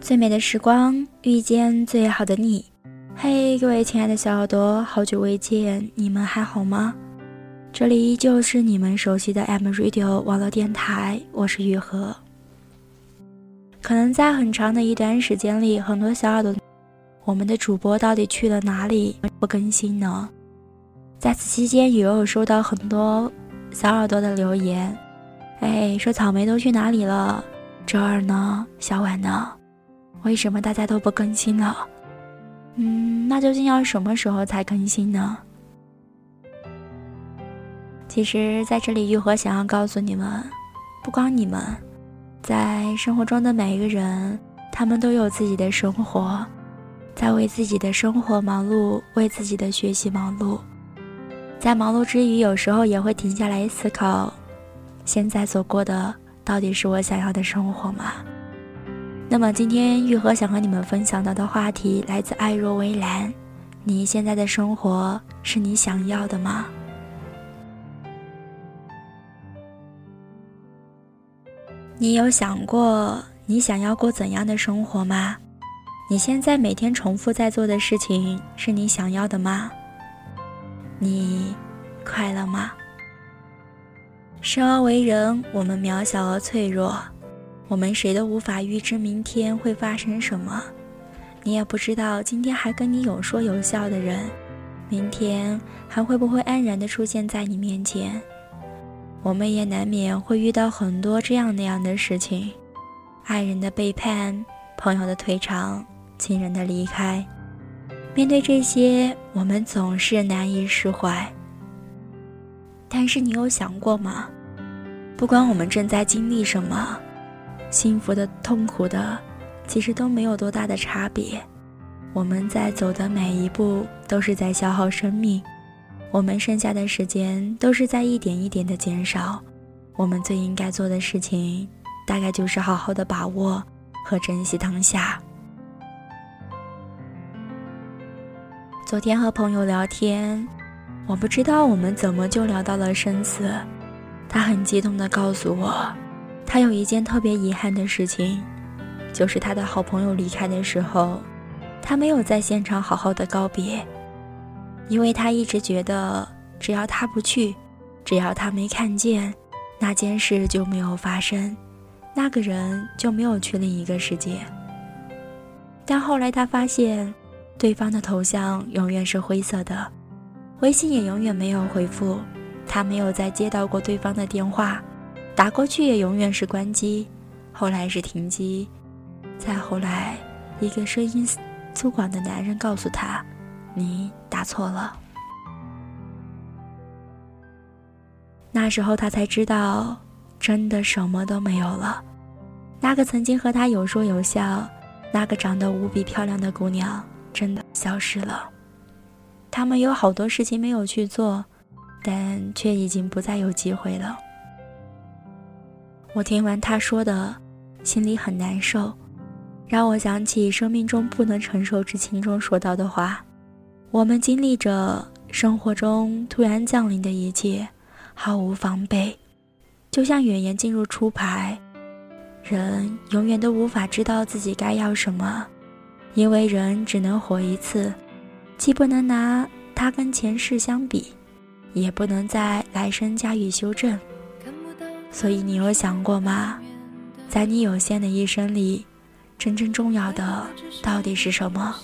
最美的时光，遇见最好的你。嘿，各位亲爱的小耳朵，好久未见，你们还好吗？这里依旧是你们熟悉的 M Radio 网络电台，我是雨禾。可能在很长的一段时间里，很多小耳朵，我们的主播到底去了哪里？不更新呢？在此期间，也有收到很多小耳朵的留言，哎，说草莓都去哪里了？周二呢？小婉呢？为什么大家都不更新了？嗯，那究竟要什么时候才更新呢？其实，在这里，玉禾想要告诉你们，不光你们，在生活中的每一个人，他们都有自己的生活，在为自己的生活忙碌，为自己的学习忙碌。在忙碌之余，有时候也会停下来思考，现在所过的到底是我想要的生活吗？那么今天玉禾想和你们分享到的话题来自爱若微澜，你现在的生活是你想要的吗？你有想过你想要过怎样的生活吗？你现在每天重复在做的事情是你想要的吗？你快乐吗？生而为人，我们渺小而脆弱。我们谁都无法预知明天会发生什么，你也不知道今天还跟你有说有笑的人，明天还会不会安然的出现在你面前？我们也难免会遇到很多这样那样的事情，爱人的背叛，朋友的退场，亲人的离开。面对这些，我们总是难以释怀。但是你有想过吗？不管我们正在经历什么。幸福的、痛苦的，其实都没有多大的差别。我们在走的每一步都是在消耗生命，我们剩下的时间都是在一点一点的减少。我们最应该做的事情，大概就是好好的把握和珍惜当下。昨天和朋友聊天，我不知道我们怎么就聊到了生死，他很激动的告诉我。他有一件特别遗憾的事情，就是他的好朋友离开的时候，他没有在现场好好的告别，因为他一直觉得只要他不去，只要他没看见，那件事就没有发生，那个人就没有去另一个世界。但后来他发现，对方的头像永远是灰色的，微信也永远没有回复，他没有再接到过对方的电话。打过去也永远是关机，后来是停机，再后来，一个声音粗犷的男人告诉他：“你打错了。”那时候他才知道，真的什么都没有了。那个曾经和他有说有笑、那个长得无比漂亮的姑娘，真的消失了。他们有好多事情没有去做，但却已经不再有机会了。我听完他说的，心里很难受，让我想起《生命中不能承受之轻》中说到的话：我们经历着生活中突然降临的一切，毫无防备，就像演员进入初牌，人永远都无法知道自己该要什么，因为人只能活一次，既不能拿它跟前世相比，也不能在来生加以修正。所以你有想过吗？在你有限的一生里，真正重要的到底是什么？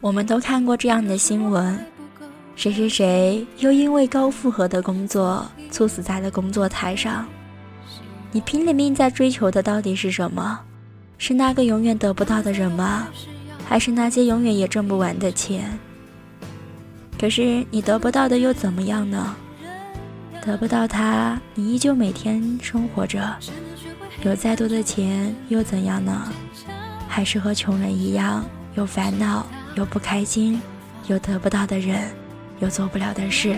我们都看过这样的新闻：谁谁谁又因为高负荷的工作猝死在了工作台上。你拼了命在追求的到底是什么？是那个永远得不到的人吗？还是那些永远也挣不完的钱？可是你得不到的又怎么样呢？得不到它，你依旧每天生活着。有再多的钱又怎样呢？还是和穷人一样，有烦恼，有不开心，有得不到的人，有做不了的事。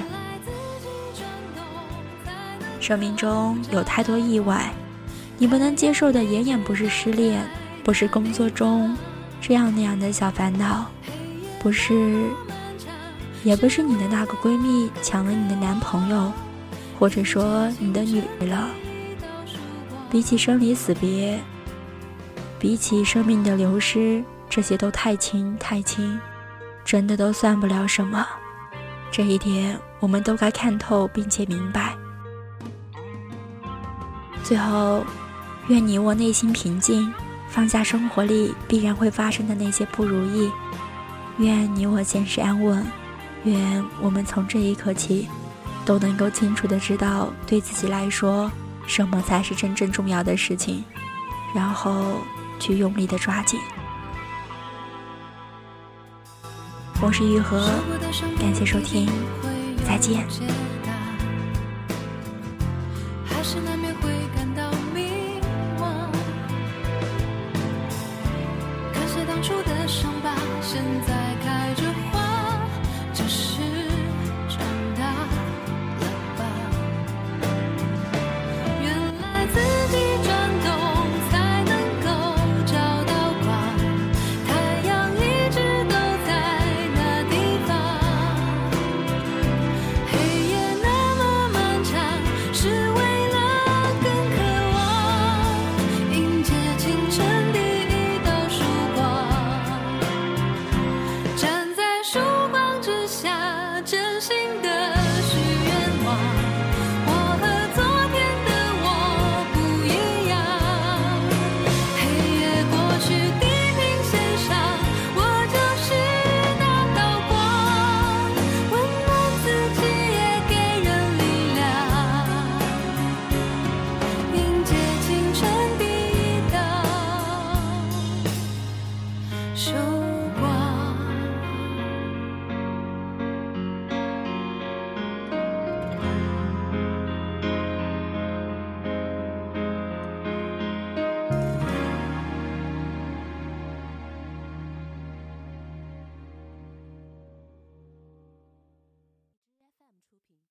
生命中有太多意外，你不能接受的，远远不是失恋，不是工作中这样那样的小烦恼，不是，也不是你的那个闺蜜抢了你的男朋友。或者说你的女了，比起生离死别，比起生命的流失，这些都太轻太轻，真的都算不了什么。这一点，我们都该看透并且明白。最后，愿你我内心平静，放下生活里必然会发生的那些不如意。愿你我现实安稳，愿我们从这一刻起，都能够清楚的知道，对自己来说。什么才是真正重要的事情？然后去用力的抓紧。我是玉和，感谢收听，再见。